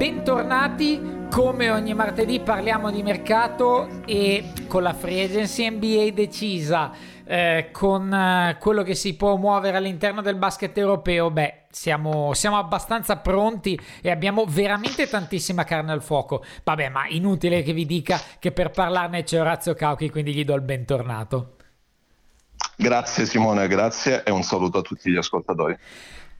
bentornati. Come ogni martedì parliamo di mercato e con la free agency NBA decisa, eh, con eh, quello che si può muovere all'interno del basket europeo, beh, siamo, siamo abbastanza pronti e abbiamo veramente tantissima carne al fuoco. Vabbè, ma inutile che vi dica che per parlarne c'è Orazio Cauchi, quindi gli do il bentornato. Grazie Simone, grazie e un saluto a tutti gli ascoltatori.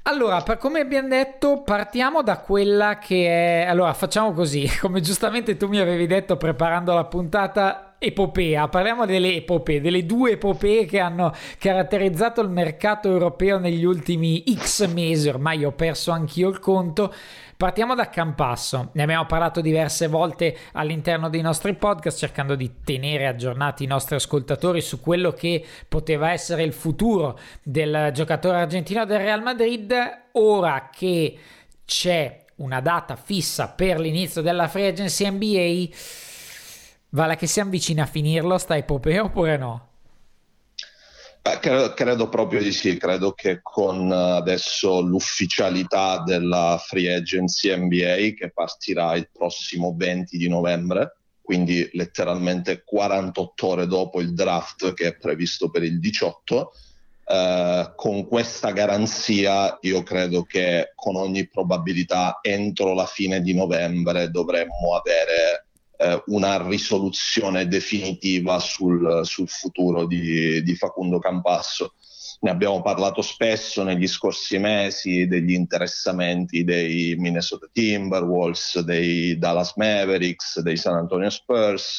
Allora, per come abbiamo detto, partiamo da quella che è... Allora, facciamo così, come giustamente tu mi avevi detto preparando la puntata, epopea. Parliamo delle epopee, delle due epopee che hanno caratterizzato il mercato europeo negli ultimi X mesi, ormai ho perso anch'io il conto. Partiamo da Campasso, ne abbiamo parlato diverse volte all'interno dei nostri podcast cercando di tenere aggiornati i nostri ascoltatori su quello che poteva essere il futuro del giocatore argentino del Real Madrid. Ora che c'è una data fissa per l'inizio della free agency NBA, vale che siamo vicini a finirlo sta epopea oppure no? Beh, credo, credo, proprio di sì, credo che con adesso l'ufficialità della free agency NBA che partirà il prossimo 20 di novembre, quindi letteralmente 48 ore dopo il draft che è previsto per il 18, eh, con questa garanzia io credo che con ogni probabilità entro la fine di novembre dovremmo avere eh, una risoluzione definitiva sul, sul futuro di, di, Facundo Campasso. Ne abbiamo parlato spesso negli scorsi mesi degli interessamenti dei Minnesota Timberwolves, dei Dallas Mavericks, dei San Antonio Spurs.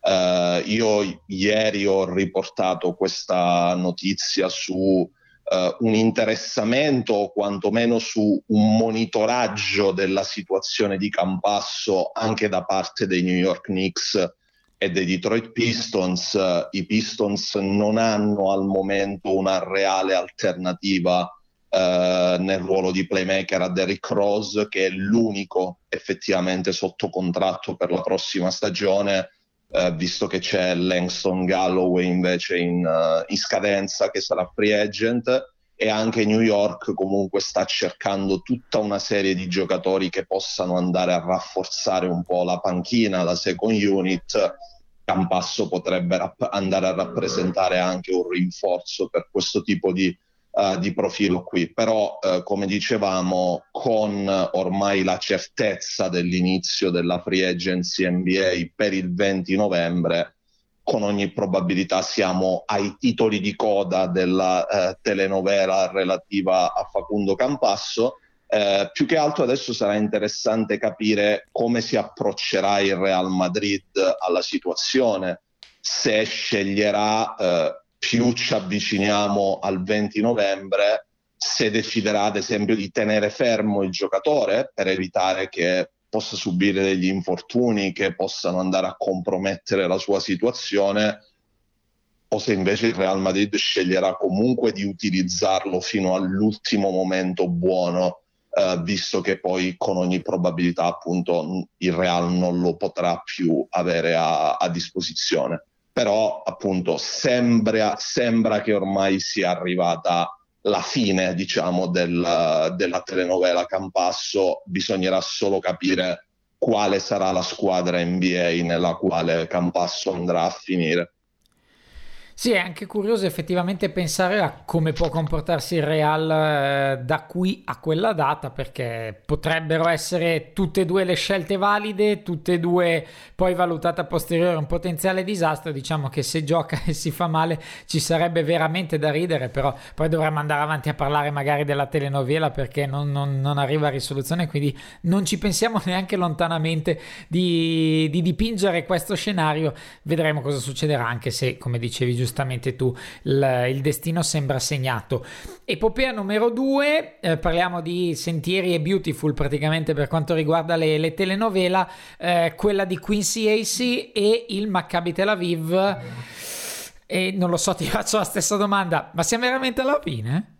Uh, io ieri ho riportato questa notizia su uh, un interessamento o quantomeno su un monitoraggio della situazione di Campasso anche da parte dei New York Knicks e dei Detroit Pistons. I Pistons non hanno al momento una reale alternativa Uh, nel ruolo di playmaker a Derrick Rose, che è l'unico effettivamente sotto contratto per la prossima stagione eh, visto che c'è Langston Galloway invece in, uh, in, scadenza che sarà free agent e anche New York comunque sta cercando tutta una serie di giocatori che possano andare a rafforzare un po' la panchina, la second unit. Campasso potrebbe rapp- andare a rappresentare anche un rinforzo per questo tipo di uh, di profilo qui, però uh, come dicevamo con ormai la certezza dell'inizio della free agency NBA per il 20 novembre, con ogni probabilità siamo ai titoli di coda della uh, telenovela relativa a Facundo Campasso. Eh, più che altro adesso sarà interessante capire come si approccerà il Real Madrid alla situazione, se sceglierà eh, più ci avviciniamo al 20 novembre, se deciderà ad esempio di tenere fermo il giocatore per evitare che possa subire degli infortuni che possano andare a compromettere la sua situazione o se invece il Real Madrid sceglierà comunque di utilizzarlo fino all'ultimo momento buono, eh, visto che poi con ogni probabilità appunto il Real non lo potrà più avere a, a disposizione però appunto sembra, sembra che ormai sia arrivata la fine, diciamo, del, della telenovela Campasso, bisognerà solo capire quale sarà la squadra NBA nella quale Campasso andrà a finire. Sì, è anche curioso effettivamente pensare a come può comportarsi il Real eh, da qui a quella data, perché potrebbero essere tutte e due le scelte valide, tutte e due poi valutate a posteriore un potenziale disastro. Diciamo che se gioca e si fa male ci sarebbe veramente da ridere, però poi dovremmo andare avanti a parlare magari della telenovela perché non, non, non arriva a risoluzione, quindi non ci pensiamo neanche lontanamente di, di dipingere questo scenario. Vedremo cosa succederà, anche se, come dicevi giustamente, giustamente tu, il, il destino sembra segnato. Epopea numero due, eh, parliamo di Sentieri e Beautiful praticamente per quanto riguarda le, le telenovela, eh, quella di Quincy AC e il Maccabi Tel Aviv. E non lo so, ti faccio la stessa domanda, ma siamo veramente alla fine?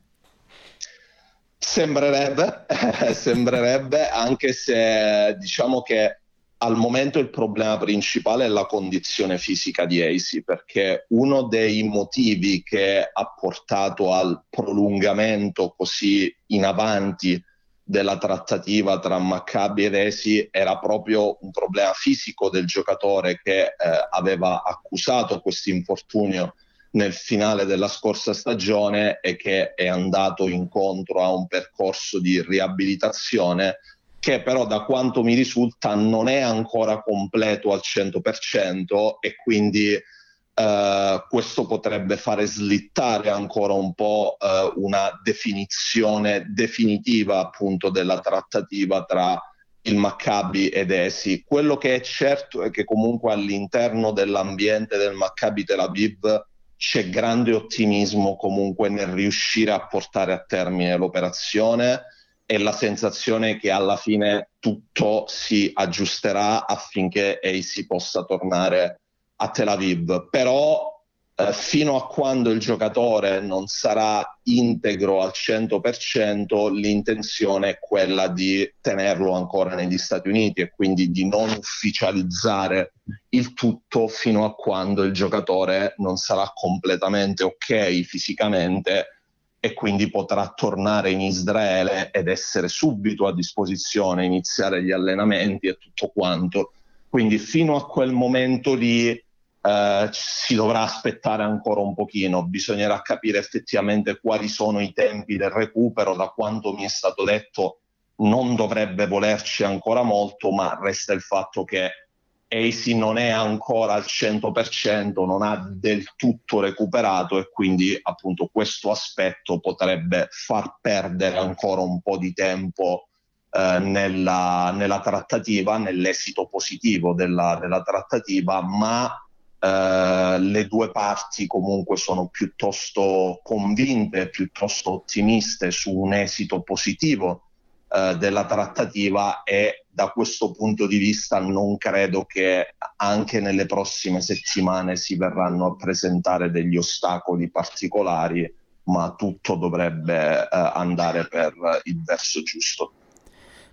Sembrerebbe, sembrerebbe, anche se diciamo che al momento il problema principale è la condizione fisica di AC, perché uno dei motivi che ha portato al prolungamento così in avanti della trattativa tra Maccabi ed Esi era proprio un problema fisico del giocatore che eh, aveva accusato questo infortunio nel finale della scorsa stagione e che è andato incontro a un percorso di riabilitazione che però da quanto mi risulta non è ancora completo al 100% e quindi eh, questo potrebbe fare slittare ancora un po' eh, una definizione definitiva appunto della trattativa tra il Maccabi ed Esi. Quello che è certo è che comunque all'interno dell'ambiente del Maccabi Tel Aviv c'è grande ottimismo comunque nel riuscire a portare a termine l'operazione e la sensazione che alla fine tutto si aggiusterà affinché AC possa tornare a Tel Aviv. Però eh, fino a quando il giocatore non sarà integro al 100%, l'intenzione è quella di tenerlo ancora negli Stati Uniti e quindi di non ufficializzare il tutto fino a quando il giocatore non sarà completamente ok fisicamente e quindi potrà tornare in Israele ed essere subito a disposizione, iniziare gli allenamenti e tutto quanto. Quindi fino a quel momento lì eh, si dovrà aspettare ancora un pochino, bisognerà capire effettivamente quali sono i tempi del recupero, da quanto mi è stato detto non dovrebbe volerci ancora molto, ma resta il fatto che AC non è ancora al 100%, non ha del tutto recuperato e quindi appunto questo aspetto potrebbe far perdere ancora un po' di tempo eh, nella, nella, trattativa, nell'esito positivo della, della trattativa, ma eh, le due parti comunque sono piuttosto convinte, piuttosto ottimiste su un esito positivo eh, della trattativa e da questo punto di vista non credo che anche nelle prossime settimane si verranno a presentare degli ostacoli particolari, ma tutto dovrebbe eh, andare per il verso giusto.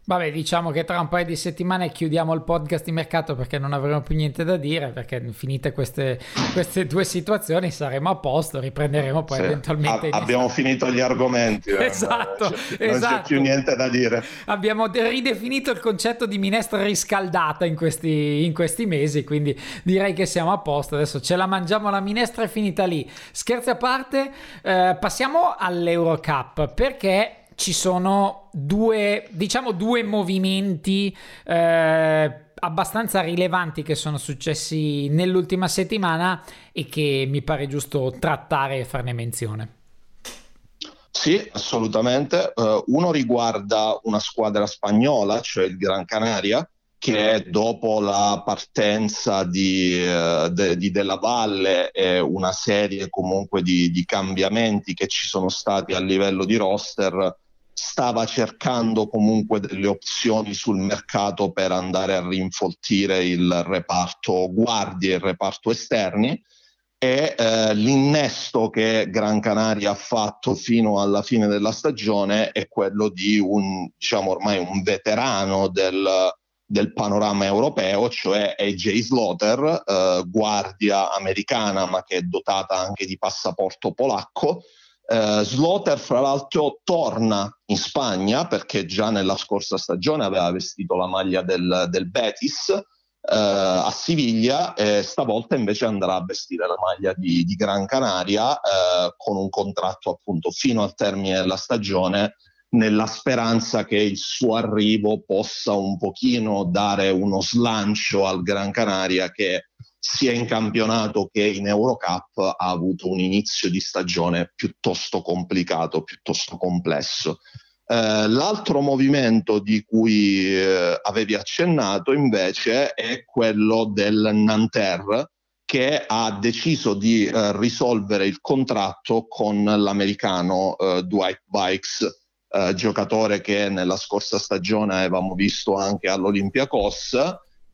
Vabbè, diciamo che tra un paio di settimane chiudiamo il podcast di mercato perché non avremo più niente da dire, perché finite queste, queste due situazioni saremo a posto, riprenderemo poi sì. eventualmente... A- abbiamo finito gli argomenti. Eh, esatto, non esatto. c'è più niente da dire. Abbiamo ridefinito il concetto di minestra riscaldata in questi, in questi mesi, quindi direi che siamo a posto. Adesso ce la mangiamo la minestra è finita lì. Scherzi a parte, eh, passiamo all'Eurocup perché ci sono due, diciamo, due movimenti eh, abbastanza rilevanti che sono successi nell'ultima settimana e che mi pare giusto trattare e farne menzione. Sì, assolutamente. Uh, uno riguarda una squadra spagnola, cioè il Gran Canaria, che dopo la partenza di, uh, de, di, Della Valle e una serie comunque di, di cambiamenti che ci sono stati a livello di roster, stava cercando comunque delle opzioni sul mercato per andare a rinfoltire il reparto guardie e il reparto esterni e eh, l'innesto che Gran Canaria ha fatto fino alla fine della stagione è quello di un diciamo ormai un veterano del, del panorama europeo, cioè AJ Slaughter, eh, guardia americana ma che è dotata anche di passaporto polacco, Uh, Slaughter, fra l'altro, torna in Spagna perché già nella scorsa stagione aveva vestito la maglia del, del Betis uh, a Siviglia e stavolta invece andrà a vestire la maglia di, di Gran Canaria uh, con un contratto appunto fino al termine della stagione nella speranza che il suo arrivo possa un pochino dare uno slancio al Gran Canaria che sia in campionato che in Eurocup ha avuto un inizio di stagione piuttosto complicato, piuttosto complesso. Eh, l'altro movimento di cui eh, avevi accennato invece è quello del Nanterre che ha deciso di eh, risolvere il contratto con l'americano eh, Dwight Bikes, eh, giocatore che nella scorsa stagione avevamo visto anche all'Olympiacos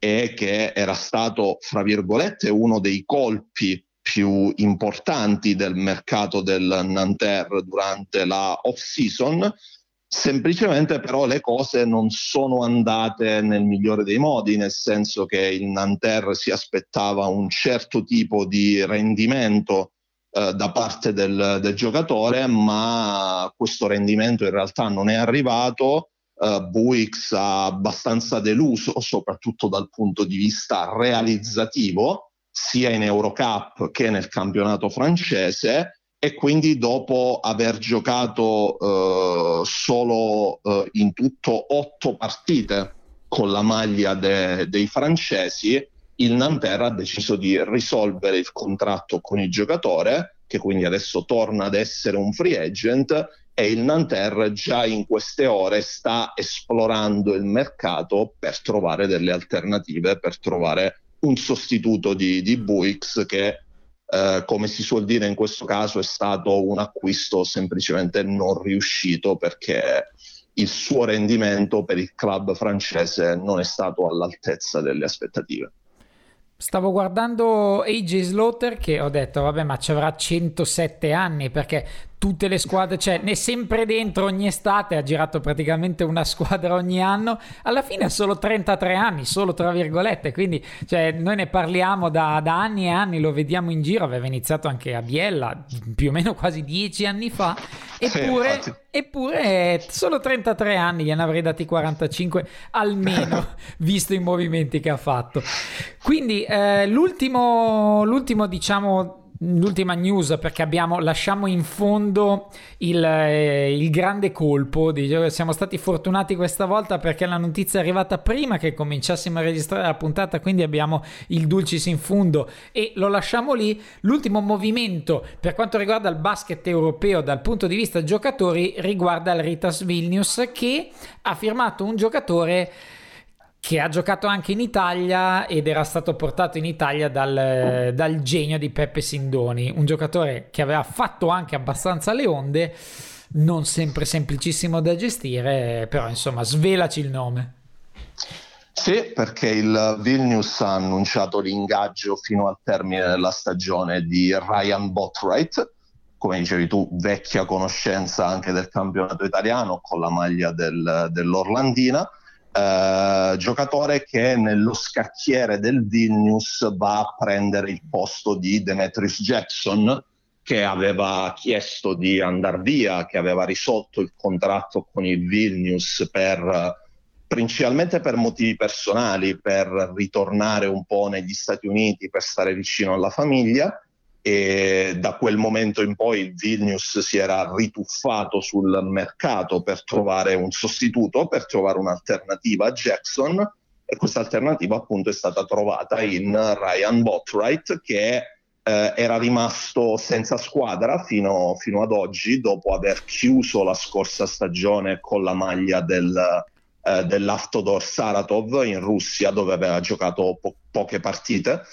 e che era stato, fra virgolette, uno dei colpi più importanti del mercato del Nanterre durante la off-season. Semplicemente però le cose non sono andate nel migliore dei modi, nel senso che il Nanterre si aspettava un certo tipo di rendimento eh, da parte del, del giocatore, ma questo rendimento in realtà non è arrivato uh, Buix abbastanza deluso, soprattutto dal punto di vista realizzativo, sia in Eurocup che nel campionato francese e quindi dopo aver giocato uh, solo uh, in tutto otto partite con la maglia de- dei francesi, il Nanterre ha deciso di risolvere il contratto con il giocatore, che quindi adesso torna ad essere un free agent e il Nanterre già in queste ore sta esplorando il mercato per trovare delle alternative, per trovare un sostituto di, di Buix che eh, come si suol dire in questo caso è stato un acquisto semplicemente non riuscito perché il suo rendimento per il club francese non è stato all'altezza delle aspettative. Stavo guardando AJ Slaughter che ho detto vabbè ma ci avrà 107 anni perché tutte le squadre, cioè ne è sempre dentro ogni estate, ha girato praticamente una squadra ogni anno, alla fine ha solo 33 anni, solo tra virgolette, quindi cioè, noi ne parliamo da, da, anni e anni, lo vediamo in giro, aveva iniziato anche a Biella più o meno quasi 10 anni fa, eppure, sì, eppure solo 33 anni, gliene avrei dati 45 almeno, visto i movimenti che ha fatto. Quindi eh, l'ultimo, l'ultimo diciamo l'ultima news perché abbiamo, lasciamo in fondo il, eh, il grande colpo. Di, siamo stati fortunati questa volta perché la notizia è arrivata prima che cominciassimo a registrare la puntata, quindi abbiamo il dulcis in fondo e lo lasciamo lì. L'ultimo movimento per quanto riguarda il basket europeo dal punto di vista giocatori riguarda il Ritas Vilnius che ha firmato un giocatore che ha giocato anche in Italia ed era stato portato in Italia dal, dal, genio di Peppe Sindoni, un giocatore che aveva fatto anche abbastanza le onde, non sempre semplicissimo da gestire, però insomma svelaci il nome. Sì, perché il Vilnius ha annunciato l'ingaggio fino al termine della stagione di Ryan Botwright, come dicevi tu, vecchia conoscenza anche del campionato italiano con la maglia del, dell'Orlandina Uh, giocatore che nello scacchiere del Vilnius va a prendere il posto di Demetrius Jackson che aveva chiesto di andare via, che aveva risolto il contratto con il Vilnius per, principalmente per motivi personali, per ritornare un po' negli Stati Uniti, per stare vicino alla famiglia e da quel momento in poi il Vilnius si era rituffato sul mercato per trovare un sostituto, per trovare un'alternativa a Jackson. E questa alternativa appunto è stata trovata in Ryan Botwright che eh, era rimasto senza squadra fino, fino, ad oggi dopo aver chiuso la scorsa stagione con la maglia del, eh, dell'Aftodor Saratov in Russia dove aveva giocato po- poche partite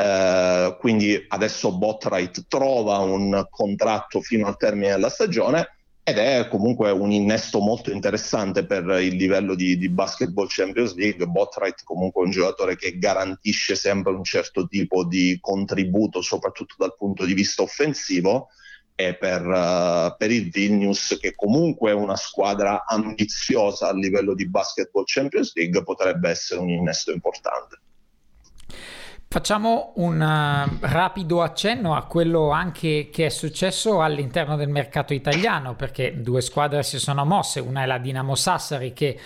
eh, quindi adesso Botwright trova un contratto fino al termine della stagione ed è comunque un innesto molto interessante per il livello di, di basketball Champions League. Botwright comunque è un giocatore che garantisce sempre un certo tipo di contributo, soprattutto dal punto di vista offensivo, e per, uh, per il Vilnius, che comunque è una squadra ambiziosa a livello di basketball Champions League, potrebbe essere un innesto importante. Facciamo un uh, rapido accenno a quello anche che è successo all'interno del mercato italiano, perché due squadre si sono mosse, una è la Dinamo Sassari che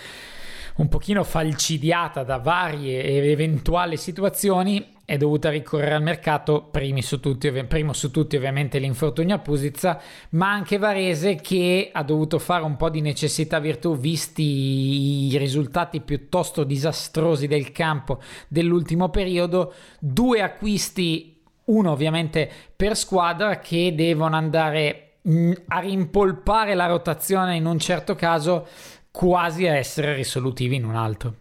un pochino falcidiata da varie eventuali situazioni è dovuta ricorrere al mercato, su tutti, primo su tutti ovviamente l'infortunio a Pusizza, ma anche Varese che ha dovuto fare un po' di necessità virtù visti i risultati piuttosto disastrosi del campo dell'ultimo periodo, due acquisti, uno ovviamente per squadra che devono andare mm, a rimpolpare la rotazione in un certo caso quasi a essere risolutivi in un altro.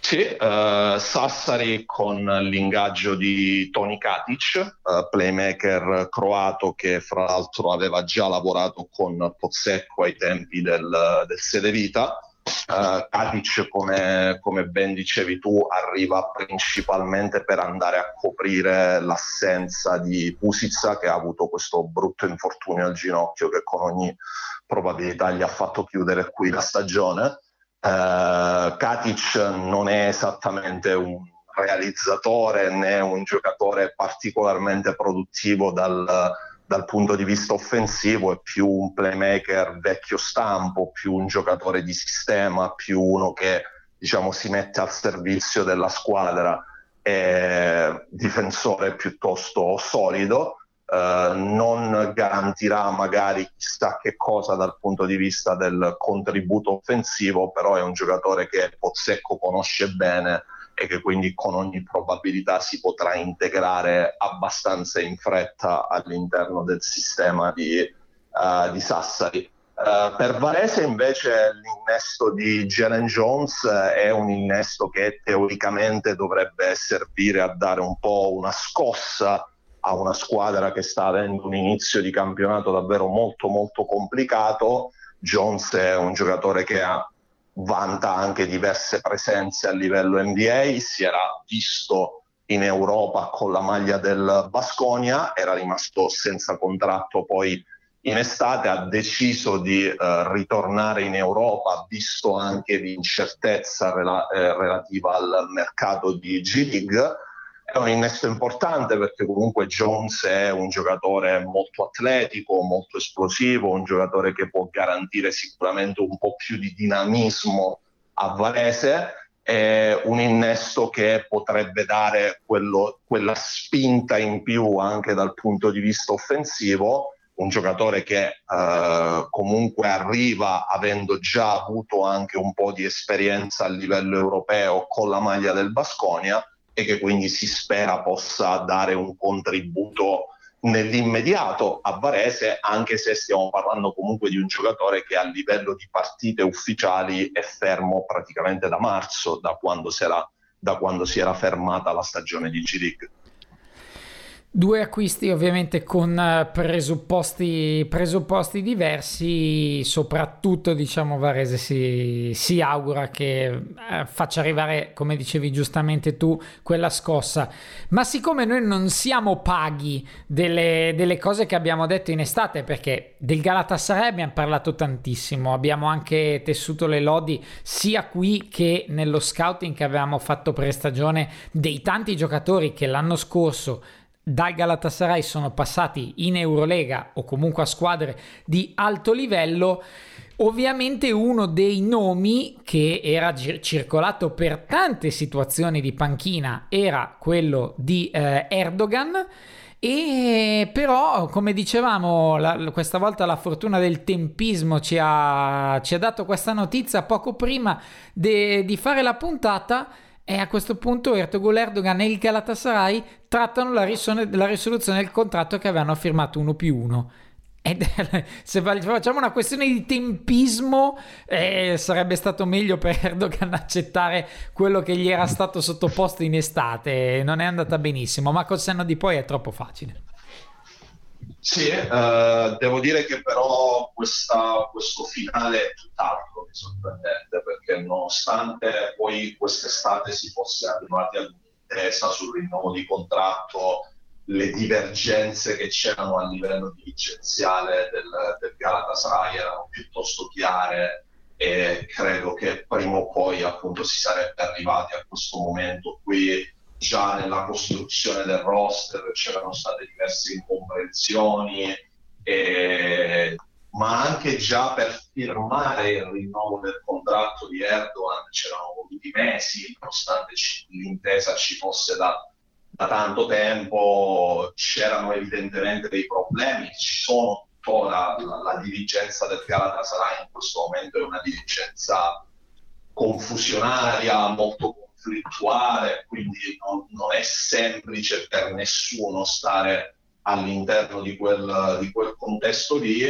Sì, uh, Sassari con l'ingaggio di Toni Katic, uh, playmaker croato che fra l'altro aveva già lavorato con Pozzecco ai tempi del, del Sede Vita. Uh, Katic, come, come, ben dicevi tu, arriva principalmente per andare a coprire l'assenza di Pusica che ha avuto questo brutto infortunio al ginocchio che con ogni probabilità gli ha fatto chiudere qui la stagione. Uh, Katic non è esattamente un realizzatore né un giocatore particolarmente produttivo dal, dal, punto di vista offensivo, è più un playmaker vecchio stampo, più un giocatore di sistema, più uno che diciamo, si mette al servizio della squadra, è difensore piuttosto solido. Uh, non garantirà magari chissà che cosa dal punto di vista del contributo offensivo, però è un giocatore che Pozzecco conosce bene e che quindi con ogni probabilità si potrà integrare abbastanza in fretta all'interno del sistema di, uh, di Sassari. Uh, per Varese invece l'innesto di Jalen Jones è un innesto che teoricamente dovrebbe servire a dare un po' una scossa a una squadra che sta avendo un inizio di campionato davvero molto molto complicato. Jones è un giocatore che ha, vanta anche diverse presenze a livello NBA, si era visto in Europa con la maglia del Basconia, era rimasto senza contratto poi in estate, ha deciso di eh, ritornare in Europa, visto anche l'incertezza rela- eh, relativa al mercato di G-League è un innesto importante perché comunque Jones è un giocatore molto atletico, molto esplosivo, un giocatore che può garantire sicuramente un po' più di dinamismo a Varese, è un innesto che potrebbe dare quello, quella spinta in più anche dal punto di vista offensivo, un giocatore che eh, comunque arriva avendo già avuto anche un po' di esperienza a livello europeo con la maglia del Basconia e che quindi si spera possa dare un contributo nell'immediato a Varese, anche se stiamo parlando comunque di un giocatore che a livello di partite ufficiali è fermo praticamente da marzo, da quando si era, da quando si era fermata la stagione di G-League. Due acquisti ovviamente con eh, presupposti, presupposti diversi, soprattutto diciamo Varese si, si augura che eh, faccia arrivare, come dicevi giustamente tu, quella scossa. Ma siccome noi non siamo paghi delle, delle cose che abbiamo detto in estate, perché del Galatasaray abbiamo parlato tantissimo, abbiamo anche tessuto le lodi sia qui che nello scouting che avevamo fatto pre-stagione dei tanti giocatori che l'anno scorso dal Galatasaray sono passati in Eurolega o comunque a squadre di alto livello. Ovviamente uno dei nomi che era gir- circolato per tante situazioni di panchina era quello di eh, Erdogan. E però, come dicevamo, la, questa volta la fortuna del tempismo ci ha, ci ha dato questa notizia poco prima de, di fare la puntata e a questo punto Ertogul Erdogan e il Galatasaray trattano la, risone, la risoluzione del contratto che avevano firmato uno più uno. Ed, se facciamo una questione di tempismo, eh, sarebbe stato meglio per Erdogan accettare quello che gli era stato sottoposto in estate. Non è andata benissimo, ma col senno di poi è troppo facile. Sì, eh, devo dire che però questa, questo finale è tutt'altro che sorprendente perché nonostante poi quest'estate si fosse arrivati all'intesa sul rinnovo di contratto, le divergenze che c'erano a livello dirigenziale del, del Galatasaray erano piuttosto chiare e credo che prima o poi appunto si sarebbe arrivati a questo momento qui già nella costruzione del roster c'erano state diverse incomprensioni, e, ma anche già per firmare il rinnovo del contratto di Erdogan c'erano voluti mesi, nonostante l'intesa ci fosse da, da tanto tempo, c'erano evidentemente dei problemi, ci sono tuttora la, la dirigenza del Galatasaray in questo momento è una dirigenza confusionaria, molto conflittuale, quindi non, non, è semplice per nessuno stare all'interno di quel, di quel contesto lì.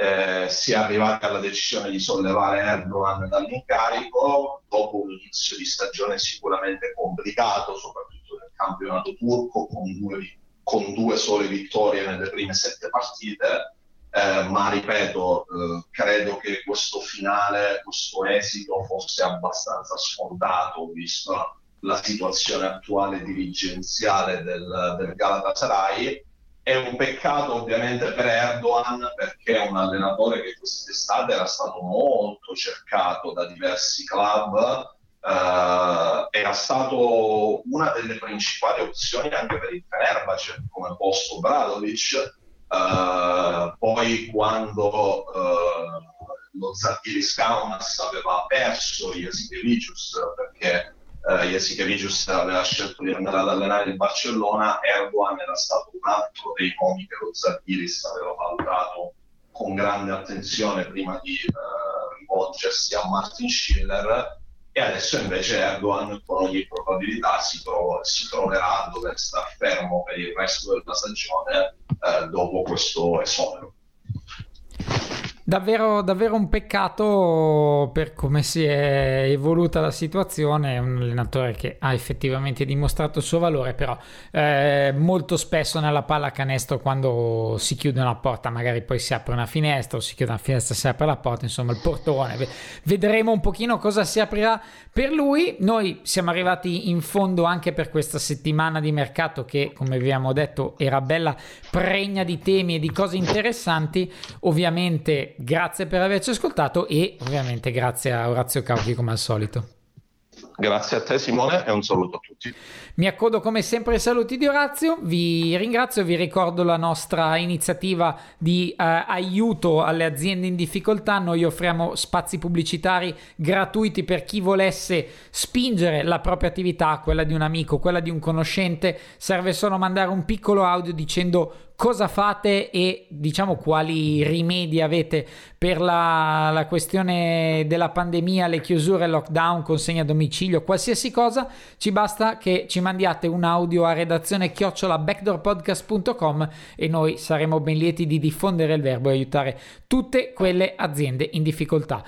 Eh, si è arrivati alla decisione di sollevare Erdogan dall'incarico dopo un inizio di stagione sicuramente complicato, soprattutto nel campionato turco, con due, con due sole vittorie nelle prime sette partite eh, ma ripeto, eh, credo che questo finale, questo esito fosse abbastanza sfondato, visto la situazione attuale dirigenziale del, del Galatasaray. È un peccato ovviamente per Erdogan perché è un allenatore che quest'estate era stato molto cercato da diversi club, Uh, era stato una delle principali opzioni anche per il Fenerbahce come posto Bradovic Uh, poi quando uh, lo Zalgiris Kaunas aveva perso Jasikevicius perché uh, Jasikevicius aveva scelto di andare ad allenare il Barcellona, Erdogan era stato un altro dei nomi che lo Zalgiris aveva valutato con grande attenzione prima di rivolgersi a Martin Schiller e adesso invece Erdogan con ogni probabilità si, tro- si troverà a dover star fermo per il resto della stagione eh, dopo questo esonero. Davvero, davvero un peccato per come si è evoluta la situazione. È un allenatore che ha effettivamente dimostrato il suo valore, però eh, molto spesso nella pallacanestro, quando si chiude una porta, magari poi si apre una finestra, o si chiude una finestra, si apre la porta, insomma, il portone. Vedremo un pochino cosa si aprirà per lui. Noi siamo arrivati in fondo anche per questa settimana di mercato che, come abbiamo detto, era bella, pregna di temi e di cose interessanti. Ovviamente grazie per averci ascoltato e ovviamente grazie a Orazio Cauchi come al solito. Grazie a te Simone e un saluto a tutti. Mi accodo come sempre ai saluti di Orazio, vi ringrazio, vi ricordo la nostra iniziativa di eh, aiuto alle aziende in difficoltà, noi offriamo spazi pubblicitari gratuiti per chi volesse spingere la propria attività, quella di un amico, quella di un conoscente, serve solo mandare un piccolo audio dicendo cosa fate e diciamo quali rimedi avete per la, la questione della pandemia, le chiusure, lockdown, consegna a domicilio, qualsiasi cosa, ci basta che ci mandiate un audio a redazione chiocciola backdoorpodcast.com e noi saremo ben lieti di diffondere il verbo e aiutare tutte quelle aziende in difficoltà.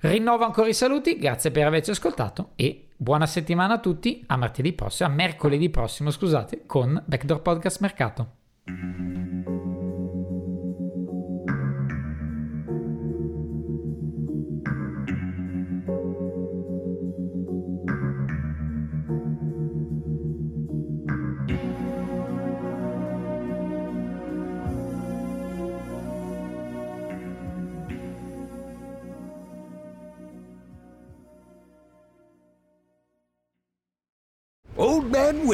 Rinnovo ancora i saluti, grazie per averci ascoltato e buona settimana a tutti, a martedì prossimo, a mercoledì prossimo, scusate, con Backdoor Podcast Mercato.